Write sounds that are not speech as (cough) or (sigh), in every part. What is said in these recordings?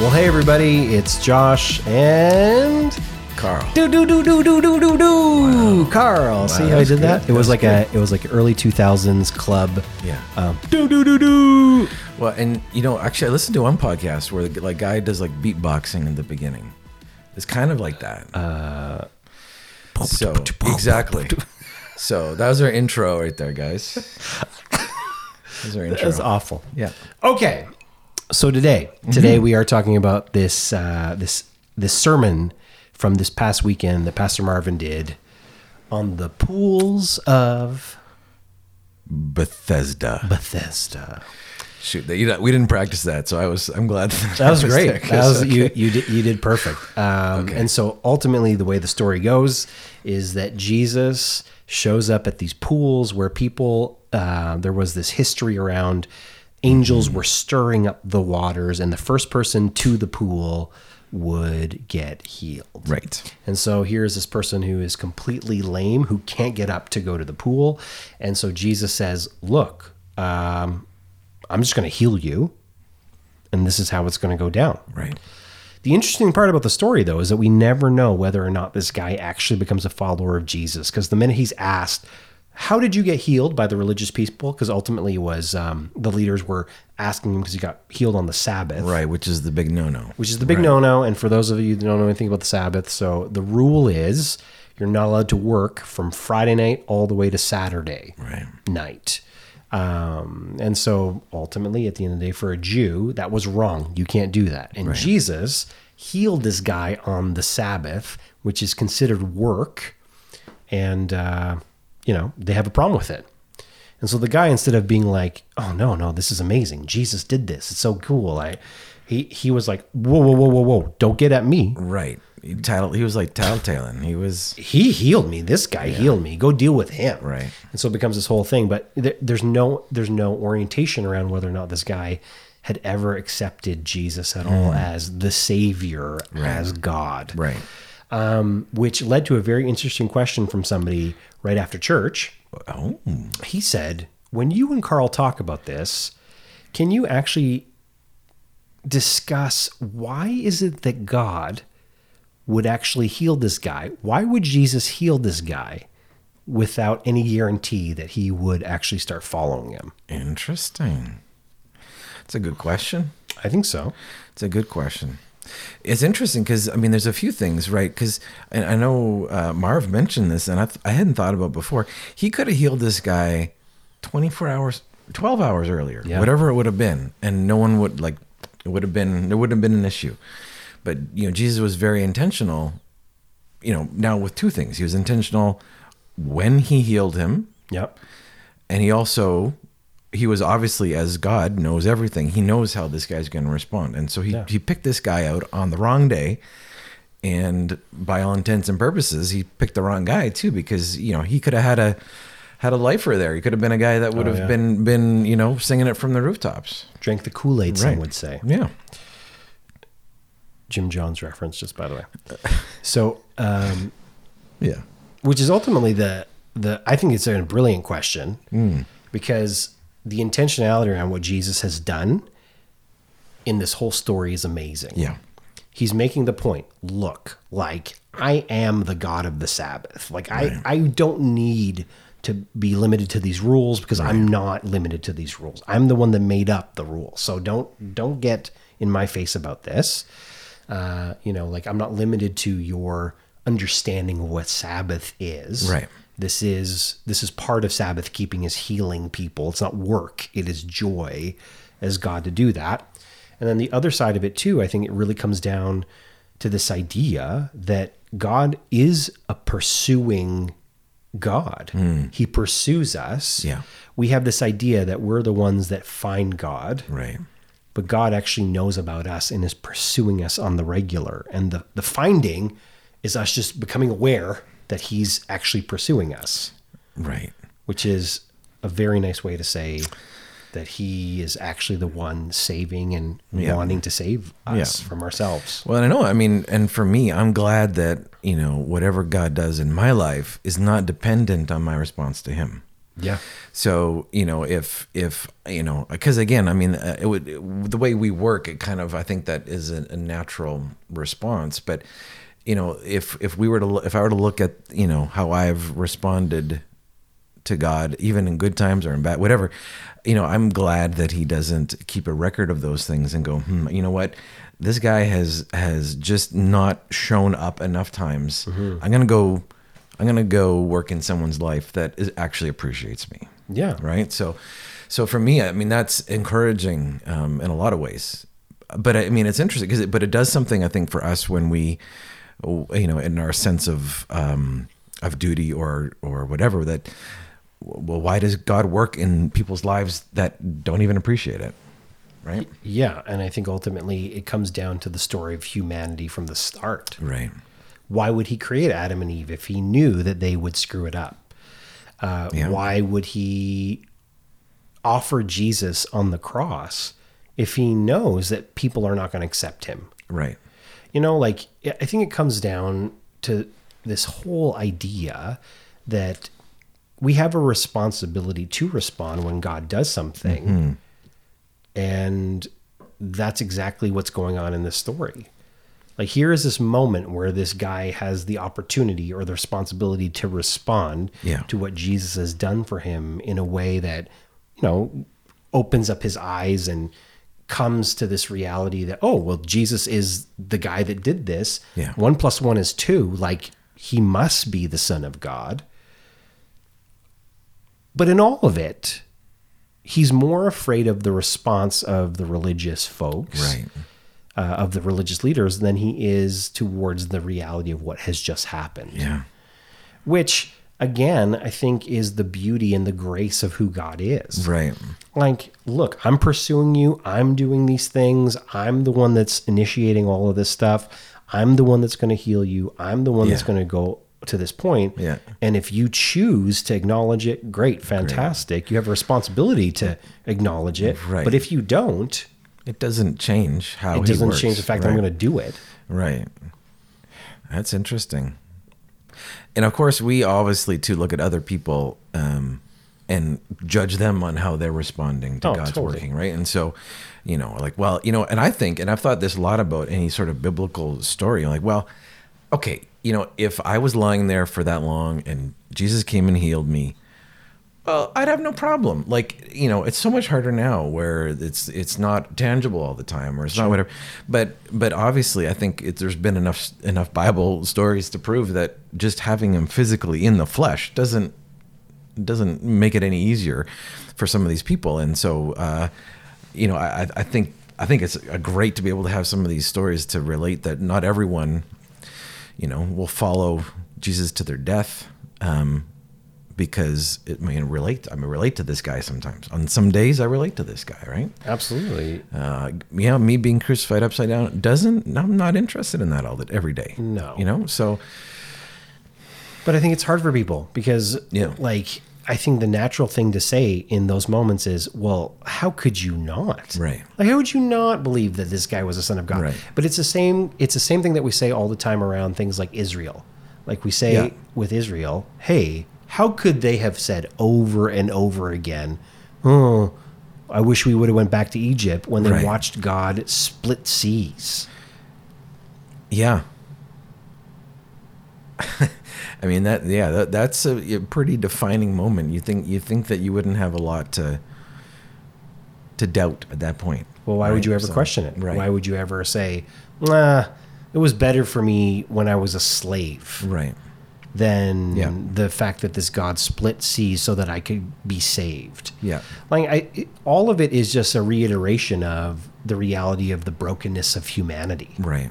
Well, hey everybody, it's Josh and Carl. Do do do do do do do do. Wow. Carl, wow, see how I did that? It was like good. a it was like early 2000s club. Yeah. Um, do do do do. Well, and you know, actually, I listened to one podcast where the like guy does like beatboxing in the beginning. It's kind of like that. Uh, so exactly. so that was our intro right there, guys. (laughs) That was our intro. That was awful. Yeah. Okay so today today we are talking about this uh, this this sermon from this past weekend that Pastor Marvin did on the pools of Bethesda. Bethesda. Shoot, know, we didn't practice that, so I was. I'm glad that, That was great. there, That was you. You did. You did perfect. Um, Okay. And so ultimately, the way the story goes is that Jesus shows up at these pools where people. Uh, there was this history around angels Mm-hmm. were stirring up the waters, and the first person to the pool would get healed. Right. And so here's this person who is completely lame, who can't get up to go to the pool. And so Jesus says, Look, um, I'm just going to heal you. And this is how it's going to go down. Right. The interesting part about the story, though, is that we never know whether or not this guy actually becomes a follower of Jesus. Because the minute he's asked, How did you get healed by the religious people? Because ultimately, it was um, the leaders were asking him because he got healed on the Sabbath Right. Which is the big no-no. which is the big no-no. And for those of you that don't know anything about the Sabbath, so the rule is you're not allowed to work from Friday night all the way to Saturday Right. night. Um, and so ultimately, at the end of the day, for a Jew, that was wrong. You can't do that. And Jesus healed this guy on the Sabbath, which is considered work. And, uh, you know, they have a problem with it. And so the guy, instead of being like, "Oh no, no, this is amazing. Jesus did this. It's so cool," I, he he was like, "Whoa, whoa, whoa, whoa, whoa! Don't get at me. Right. He, tattle, he was like tattletaling. He was. He healed me. This guy healed me. Go deal with him." Right. And so it becomes this whole thing. But there, there's no there's no orientation around whether or not this guy had ever accepted Jesus at all mm. as the Savior, as God. Right. Um, which led to a very interesting question from somebody right after church. Oh. he said, when you and Carl talk about this, can you actually discuss why is it that God would actually heal this guy? Why would Jesus heal this guy without any guarantee that he would actually start following him? Interesting. It's a good question. I think so. It's a good question. It's interesting because I mean, there's a few things, right? Because I know uh, Marv mentioned this, and I, th- I hadn't thought about before. He could have healed this guy 24 hours, 12 hours earlier, Yeah. whatever it would have been, and no one would like. It would have been there wouldn't have been an issue, but you know, Jesus was very intentional. You know, now with two things, he was intentional when he healed him, Yep. and he also he was obviously as god knows everything he knows how this guy's going to respond and so he, Yeah. he picked this guy out on the wrong day and by all intents and purposes he picked the wrong guy too because you know he could have had a had a lifer there he could have been a guy that would Oh, have yeah. been been you know singing it from the rooftops Drank the Kool Aid, some would say. yeah Jim Jones reference, just by the way. (laughs) So, um, yeah which is ultimately the the I think it's a brilliant question Hmm. because the intentionality around what Jesus has done in this whole story is amazing. yeah He's making the point, look, like I am the God of the Sabbath. Like I I don't need to be limited to these rules because I'm not limited to these rules. I'm the one that made up the rules. So don't don't get in my face about this. Uh, you know, like I'm not limited to your understanding of what Sabbath is. Right. This is this is part of Sabbath keeping is healing people. It's not work. It is joy as God to do that. And then the other side of it too, I think it really comes down to this idea that God is a pursuing God. Hmm. He pursues us. Yeah. We have this idea that we're the ones that find God right but God actually knows about us and is pursuing us on the regular. And the, the finding is us just becoming aware that He's actually pursuing us, right which is a very nice way to say that He is actually the one saving and Yeah. wanting to save us Yeah. from ourselves. Well, I know. I mean, and for me, I'm glad that, you know, whatever God does in my life is not dependent on my response to Him. Yeah. So you know, if if you know, because again, I mean, uh, it would the way we work, it kind of I think that is a, a natural response. But you know, if if we were to if I were to look at you know how I've responded to God, even in good times or in bad, whatever, you know, I'm glad that He doesn't keep a record of those things and go, hmm, you know what, this guy has has just not shown up enough times. I'm gonna go. I'm gonna go work in someone's life that is actually appreciates me Yeah. right so so for me i mean that's encouraging um, in a lot of ways but i mean it's interesting because it, but it does something i think for us when we you know in our sense of um, of duty or or whatever that well why does god work in people's lives that don't even appreciate it right Yeah. And I think ultimately it comes down to the story of humanity from the start. right Why would he create Adam and Eve if he knew that they would screw it up? Uh, Yeah. Why would he offer Jesus on the cross if he knows that people are not going to accept him? right You know, like I think it comes down to this whole idea that we have a responsibility to respond when God does something. Mm-hmm. And that's exactly what's going on in this story. Like here is this moment where this guy has the opportunity or the responsibility to respond Yeah. to what Jesus has done for him in a way that, you know, opens up his eyes and comes to this reality that, oh, well, Jesus is the guy that did this. Yeah. One plus one is two. Like he must be the son of God. But in all of it, he's more afraid of the response of the religious folks right uh, of the religious leaders than he is towards the reality of what has just happened. yeah Which, again, I think is the beauty and the grace of who God is. right Like, look, I'm pursuing you. I'm doing these things. I'm the one that's initiating all of this stuff. I'm the one that's going to heal you. I'm the one that's going to go to this point. Yeah. And if you choose to acknowledge it, great, fantastic. You have a responsibility to acknowledge it. Right. But if you don't, it doesn't change how it doesn't works, change the fact that I'm going to do it. Right. That's interesting. And of course, we obviously too look at other people um, and judge them on how they're responding to Oh, God's totally. working, right? And so, you know, like, well, you know, and I think, and I've thought this a lot about any sort of biblical story. Like, well, okay, you know, if I was lying there for that long and Jesus came and healed me, well, I'd have no problem. Like, you know, it's so much harder now where it's it's not tangible all the time or it's not whatever. But but obviously I think it, there's been enough enough Bible stories to prove that just having him physically in the flesh doesn't doesn't make it any easier for some of these people. And so uh, you know, I I think I think it's great to be able to have some of these stories to relate that not everyone you know, will follow Jesus to their death. Um, because it I mean relate I mean relate to this guy sometimes. On some days I relate to this guy, right? Absolutely. Uh, yeah, me being crucified upside down doesn't I'm not interested in that all that every day. No. You know? So But I think it's hard for people because, Yeah. like, I think the natural thing to say in those moments is, well, how could you not? Right. Like, how would you not believe that this guy was a son of God? Right. But it's the same. It's the same thing that we say all the time around things like Israel. Like we say Yeah. with Israel, hey, how could they have said over and over again, oh, I wish we would have went back to Egypt when they Right. watched God split seas. yeah. (laughs) I mean that yeah, that, that's a, a pretty defining moment. You think you think that you wouldn't have a lot to to doubt at that point. Well, why would you ever So- question it? Right. Why would you ever say, nah, it was better for me when I was a slave Right. Than Yeah. the fact that this God split seas so that I could be saved? Yeah. Like, I, it, all of it is just a reiteration of the reality of the brokenness of humanity. Right.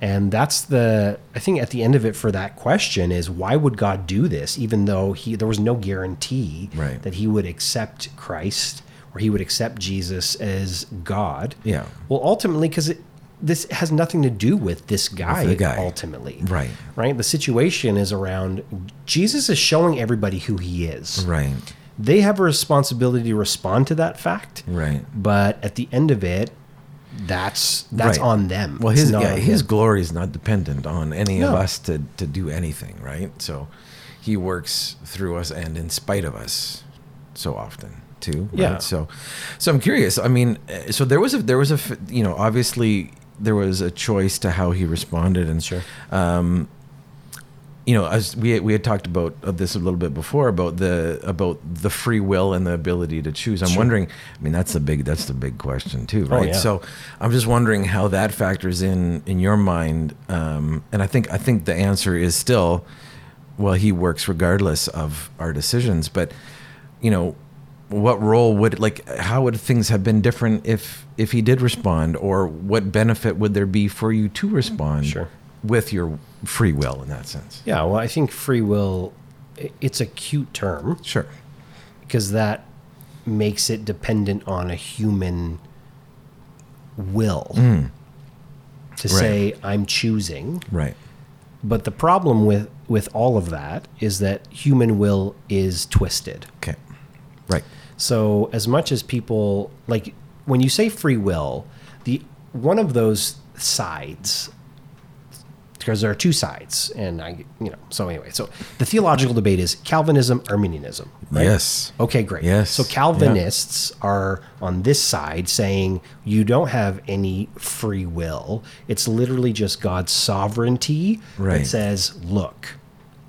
And that's the I think at the end of it for that question is why would God do this even though he there was no guarantee Right. that he would accept Christ or he would accept Jesus as God. Yeah. Well, ultimately cuz this has nothing to do with this guy, guy. ultimately. Right. Right? The situation is around Jesus is showing everybody who he is. Right. They have a responsibility to respond to that fact. Right. But at the end of it that's that's Right. on them. Well, his yeah, his him. glory is not dependent on any of us to to do anything, right? So, he works through us and in spite of us so often too. Right? Yeah. So, so I'm curious. I mean, uh, so there was a there was a you know obviously there was a choice to how he responded and Sure. um, you know, as we we had talked about this a little bit before about the about the free will and the ability to choose. I'm Sure. wondering. I mean, that's the big that's the big question too, Oh, right? yeah. So I'm just wondering how that factors in in your mind. Um, and I think I think the answer is still, well, he works regardless of our decisions. But you know, what role would like how would things have been different if if he did respond, or what benefit would there be for you to respond? Sure. With your free will in that sense. Yeah, well, I think free will it's a cute term Sure. because that makes it dependent on a human will mm. to say, I'm choosing. Right. But the problem with, with all of that is that human will is twisted. Okay. So as much as people like when you say free will, the one of those sides because there are two sides and I you know so anyway so the theological debate is Calvinism Arminianism right? Yes. okay great Yes. so Calvinists are on this side saying you don't have any free will it's literally just God's sovereignty Right. that says look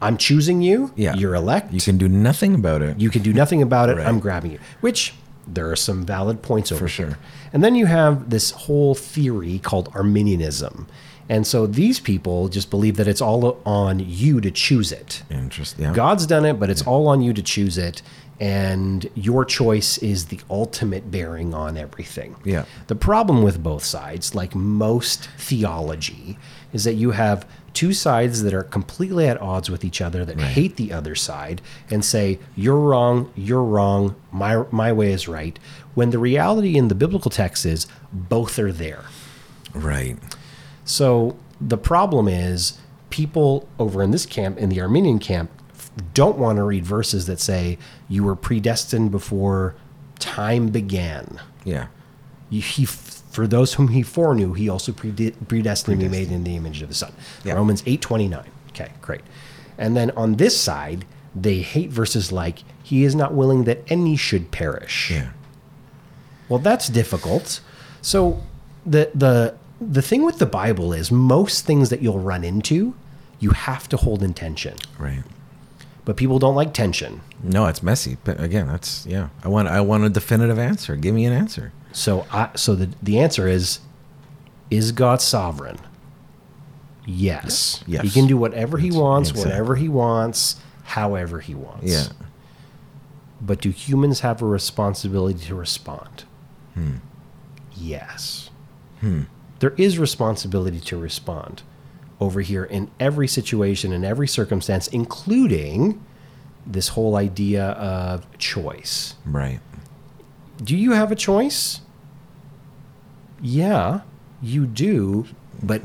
I'm choosing you Yeah. you're elect You can do nothing about it. you can do nothing about it. Right. I'm grabbing you. Which there are some valid points over For sure. here. And then you have this whole theory called Arminianism. And so these people just believe that it's all on you to choose it. Interesting. Yeah. God's done it, but it's all on you to choose it. And your choice is the ultimate bearing on everything. Yeah. The problem with both sides, like most theology, is that you have two sides that are completely at odds with each other that hate the other side and say you're wrong, you're wrong, my my way is right. When the reality in the biblical text is both are there. Right. So the problem is people over in this camp, in the Arminian camp, don't want to read verses that say you were predestined before time began. Yeah. He, for those whom he foreknew, he also prede- predestined to be made in the image of the Son. Yeah. Romans eight twenty nine. Okay, great. And then on this side, they hate verses like "He is not willing that any should perish." Yeah. Well, that's difficult. So the the the thing with the Bible is most things that you'll run into, you have to hold intention. Right. But people don't like tension. No, it's messy. But again, that's yeah. I want I want a definitive answer. Give me an answer. So I so the the answer is is God sovereign? Yes. Yes. He can do whatever he wants, exactly. whatever he wants, however he wants. Yeah. But do humans have a responsibility to respond? Hmm. Yes. Hmm. There is responsibility to respond over here in every situation, in every circumstance, including this whole idea of choice. Right. Do you have a choice? Yeah, you do, but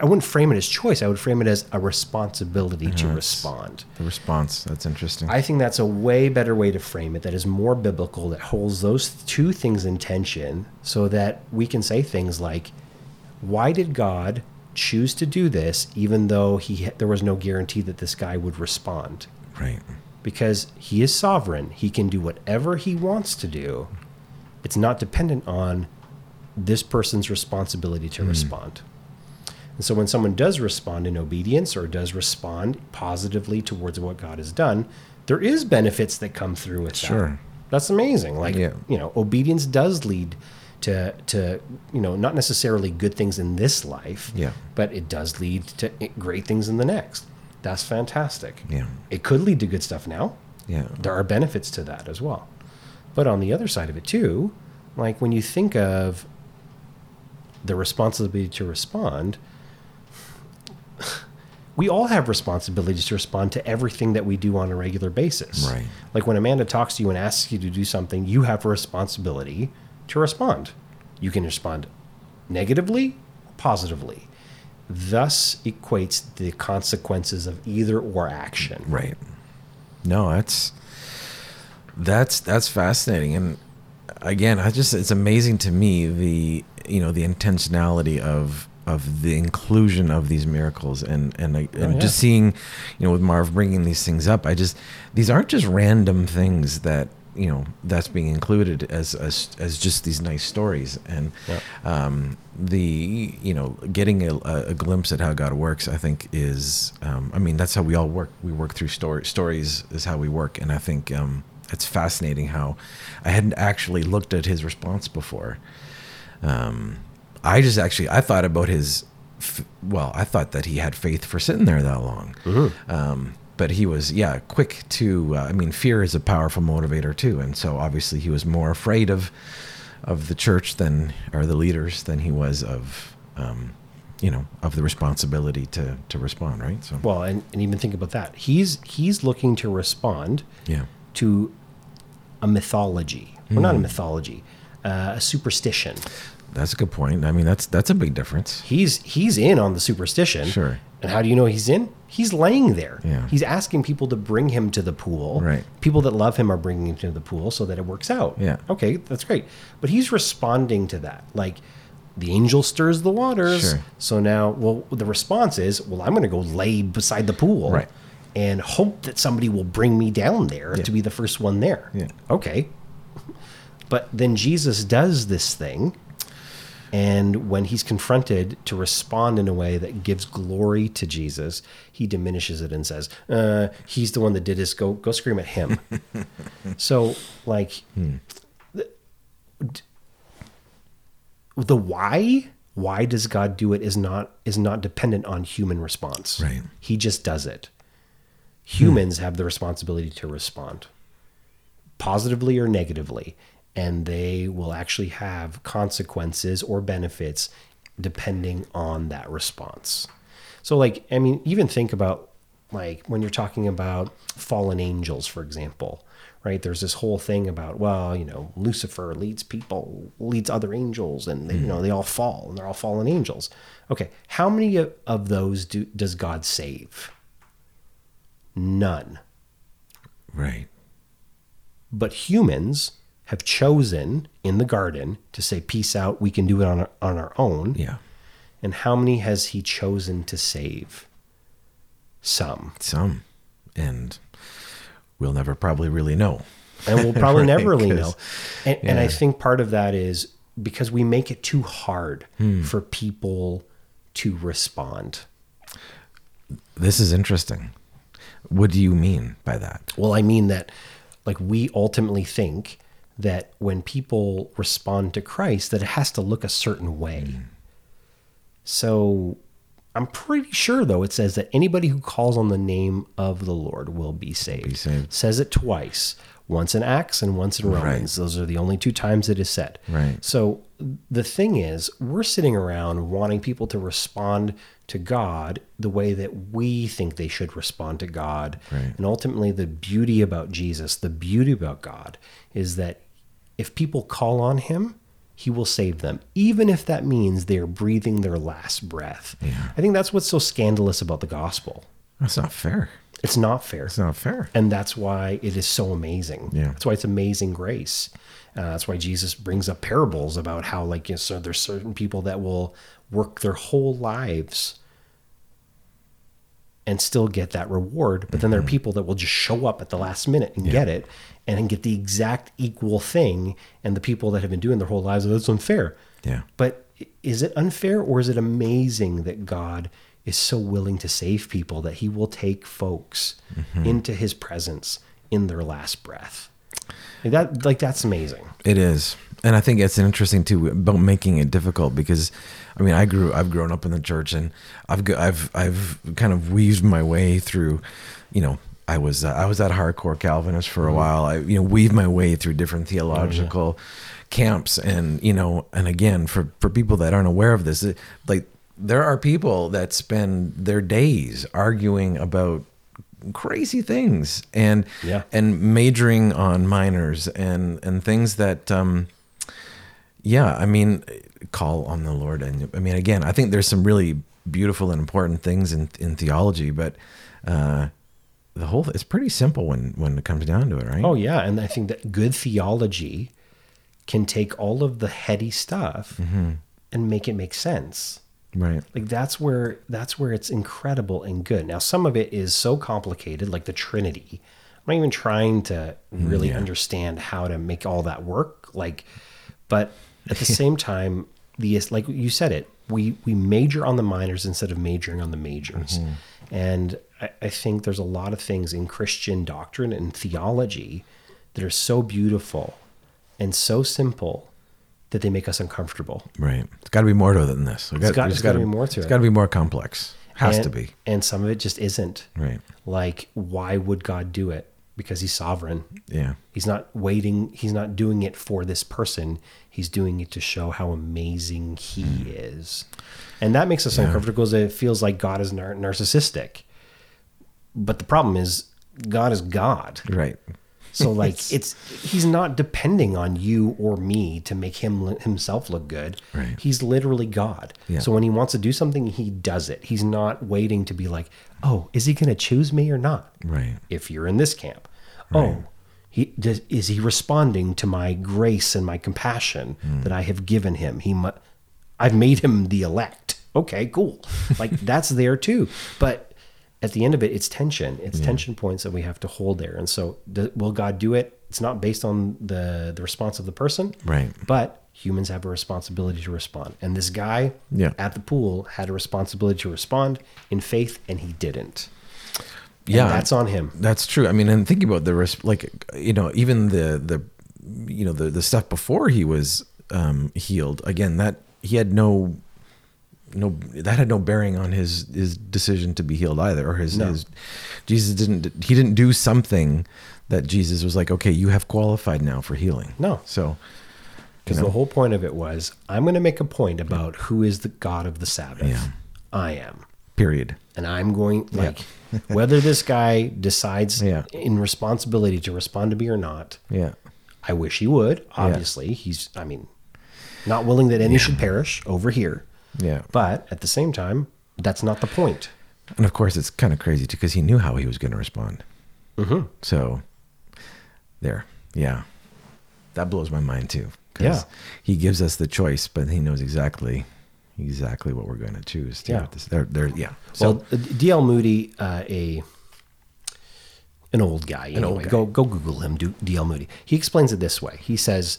I wouldn't frame it as choice. I would frame it as a responsibility to mm-hmm. respond. The response. That's interesting. I think that's a way better way to frame it that is more biblical, that holds those two things in tension so that we can say things like, why did God choose to do this even though he there was no guarantee that this guy would respond? right. Because he is sovereign. He can do whatever he wants to do. It's not dependent on this person's responsibility to hmm. respond. And so when someone does respond in obedience or does respond positively towards what God has done, there is benefits that come through with that. Sure. That's amazing. Like Yeah. you know, obedience does lead to to you know not necessarily good things in this life, Yeah. but it does lead to great things in the next. That's fantastic. Yeah. It could lead to good stuff now. Yeah. There are benefits to that as well. But on the other side of it too, like when you think of the responsibility to respond, we all have responsibilities to respond to everything that we do on a regular basis. Right. Like when Amanda talks to you and asks you to do something, you have a responsibility to respond. You can respond negatively, or positively. Thus equates the consequences of either or action. Right. No, that's that's that's fascinating, and again, I just it's amazing to me the you know the intentionality of of the inclusion of these miracles and and, and oh, yeah. just seeing you know with Marv bringing these things up I just these aren't just random things that you know that's being included as as, as just these nice stories. And Yeah. um, the you know getting a, a glimpse at how God works I think is um, I mean that's how we all work. We work through story stories is how we work. And I think um, it's fascinating how I hadn't actually looked at his response before. Um, I just actually I thought about his f- well I thought that he had faith for sitting there that long. Um, but he was yeah quick to uh, I mean fear is a powerful motivator too and so obviously he was more afraid of of the church than or the leaders than he was of um, you know of the responsibility to to respond right so Well, and, and even think about that. He's he's looking to respond yeah to a mythology. Well, Hmm. not a mythology, uh, a superstition. that's a good point I mean that's that's a big difference He's he's in on the superstition. Sure. And how do you know he's in? He's laying there. Yeah. He's asking people to bring him to the pool. Right. People that love him are bringing him to the pool so that it works out. Yeah. Okay, that's great. But he's responding to that. Like the angel stirs the waters. Sure. So now, well, the response is, well, I'm going to go lay beside the pool. Right. And hope that somebody will bring me down there Yeah. to be the first one there. Yeah. Okay. But then Jesus does this thing. And when he's confronted to respond in a way that gives glory to Jesus, he diminishes it and says, uh, "He's the one that did this. Go, go scream at him." (laughs) so, like, the, the why, why does God do it is not is not dependent on human response. Right. He just does it. Humans have the responsibility to respond positively or negatively, and they will actually have consequences or benefits depending on that response. So, like, I mean, even think about like when you're talking about fallen angels, for example, right? There's this whole thing about, well, you know, Lucifer leads people, leads other angels, and they, you know they all fall, and they're all fallen angels. Okay, how many of, of those do, does God save? None right but humans have chosen in the garden to say peace out we can do it on our, on our own. Yeah. And how many has he chosen to save? Some. Some. And we'll never probably really know. And we'll probably Right, (laughs) never really know. and, and i think part of that is because we make it too hard Hmm. for people to respond. This is interesting. What do you mean by that? Well, I mean that, like, we ultimately think that when people respond to Christ, that it has to look a certain way. Mm. So I'm pretty sure, though, it says that anybody who calls on the name of the Lord will be saved. Be saved. Says it twice, once in Acts and once in Romans. Those are the only two times it is said. Right. So the thing is, we're sitting around wanting people to respond to God the way that we think they should respond to God. Right. And ultimately, the beauty about Jesus, the beauty about God, is that if people call on Him, He will save them, even if that means they're breathing their last breath. I think that's what's so scandalous about the gospel. that's not fair It's not fair. it's not fair And that's why it is so amazing. Yeah. That's why it's amazing grace. Uh, that's why Jesus brings up parables about how, like, you know, so there's certain people that will work their whole lives and still get that reward. But then there are people that will just show up at the last minute and get it and then get the exact equal thing. And the people that have been doing their whole lives, that's unfair. yeah But is it unfair or is it amazing that God is so willing to save people that he will take folks mm-hmm. into his presence in their last breath? Like that like that's amazing. It is, and I think it's interesting too about making it difficult because, I mean, I grew, I've grown up in the church, and I've, I've, I've kind of weaved my way through, you know, I was, uh, I was that hardcore Calvinist for a while. I, you know, weaved my way through different theological camps, and you know, and again, for for people that aren't aware of this, it, like there are people that spend their days arguing about crazy things and Yeah. and majoring on minors and and things that um yeah i mean call on the lord and i mean again i think there's some really beautiful and important things in in theology but uh the whole it's pretty simple when when it comes down to it right Oh yeah, and I think that good theology can take all of the heady stuff mm-hmm. and make it make sense. Right. Like that's where that's where it's incredible and good. Now some of it is so complicated, like the Trinity. I'm not even trying to really understand how to make all that work. Like, but at the (laughs) same time, the like you said it, we we major on the minors instead of majoring on the majors. Mm-hmm. And I, I think there's a lot of things in Christian doctrine and theology that are so beautiful and so simple that they make us uncomfortable. Right. It's got to be more to it than this. It's got- it's gotta be more to It's It's got to be more complex. Has and, to be. And some of it just isn't. Right. Like, why would God do it? Because he's sovereign. Yeah. He's not waiting, he's not doing it for this person. He's doing it to show how amazing he Hmm. is. And that makes us uncomfortable because it feels like God is nar- narcissistic. But the problem is, God is God. Right. So (laughs) like it's he's not depending on you or me to make him himself look good. Right. He's literally God. Yeah. So when he wants to do something, he does it. He's not waiting to be like, "Oh, is he going to choose me or not?" Right. If you're in this camp. Oh, he does, is he responding to my grace and my compassion Hmm. that I have given him? He mu- I've made him the elect. Okay, cool. Like (laughs) that's there too. But at the end of it, it's tension. It's tension points that we have to hold there. And so, th- will God do it? It's not based on the the response of the person, Right. But humans have a responsibility to respond. And this guy Yeah. at the pool had a responsibility to respond in faith, and he didn't. And Yeah. that's on him. That's true. I mean, and thinking about the risk, like you know, even the the you know the the stuff before he was um, healed. Again, that he had no no that had no bearing on his his decision to be healed either, or his, No. his Jesus didn't he didn't do something that Jesus was like, okay, you have qualified now for healing. No. so Because the whole point of it was, I'm going to make a point about who is the God of the Sabbath. Yeah. I am. period. And I'm going, like, whether this guy decides Yeah. in responsibility to respond to me or not, Yeah, I wish he would. Obviously, he's, I mean, not willing that any should perish over here. yeah. But at the same time, that's not the point. And of course, it's kind of crazy too because he knew how he was going to respond. Mm-hmm. So, there, yeah, that blows my mind too. Yeah. he gives us the choice, but he knows exactly, exactly what we're going to choose. Too. Yeah. This, there, there, yeah. So, well, D.L. Moody, uh, a an old guy. Anyway. old guy. Go go Google him. Do- D.L. Moody. He explains it this way. He says,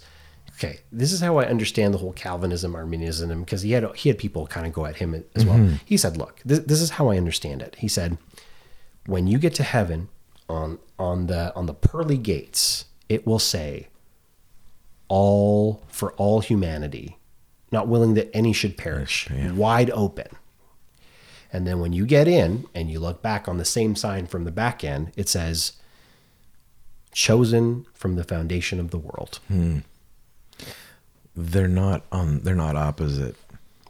"Okay, this is how I understand the whole Calvinism, Arminianism, because he had he had people kind of go at him as well. Mm-hmm. He said, "Look, this, this is how I understand it." He said, "When you get to heaven on on the on the pearly gates, it will say." all for all humanity, not willing that any should perish, wide open. And then when you get in and you look back on the same sign from the back end, it says, chosen from the foundation of the world. They're not on. They're not opposite.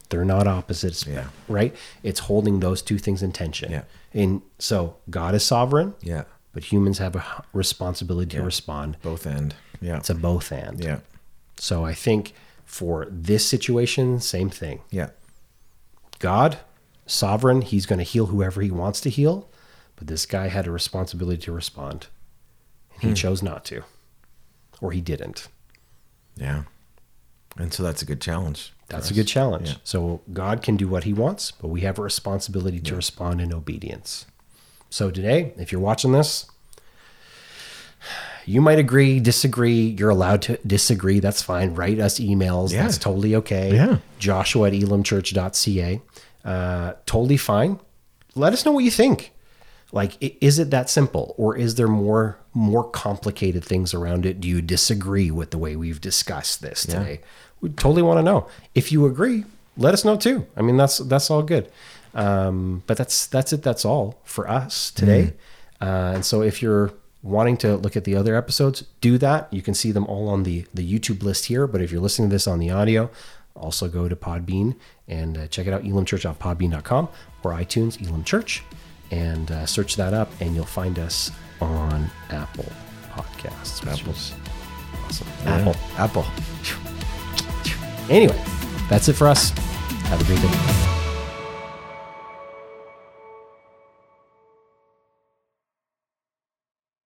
They're not opposites, Yeah. right? It's holding those two things in tension. Yeah. And so God is sovereign, Yeah, but humans have a responsibility to respond. both end. Yeah, It's a both and. yeah, So I think for this situation, same thing. yeah, God, sovereign, he's going to heal whoever he wants to heal. But this guy had a responsibility to respond. And Hmm. he chose not to. Or he didn't. yeah. And so that's a good challenge. That's a good challenge. Yeah. So God can do what he wants, but we have a responsibility to respond in obedience. So today, if you're watching this, you might agree, disagree. You're allowed to disagree. That's fine. Write us emails. Yeah. That's totally okay. Yeah. Joshua at elamchurch.ca. Uh, totally fine. Let us know what you think. Like, is it that simple, or is there more more complicated things around it? Do you disagree with the way we've discussed this today? We totally want to know. If you agree, let us know too. I mean, that's that's all good. Um, but that's that's it. That's all for us today. Uh, and so, if you're wanting to look at the other episodes, do that. You can see them all on the the YouTube list here. But if you're listening to this on the audio, also go to Podbean and uh, check it out, elamchurch.podbean.com or iTunes, Elam Church, and uh, search that up, and you'll find us on Apple Podcasts. which Apple. Awesome. Apple. Apple. Anyway, that's it for us. Have a great day.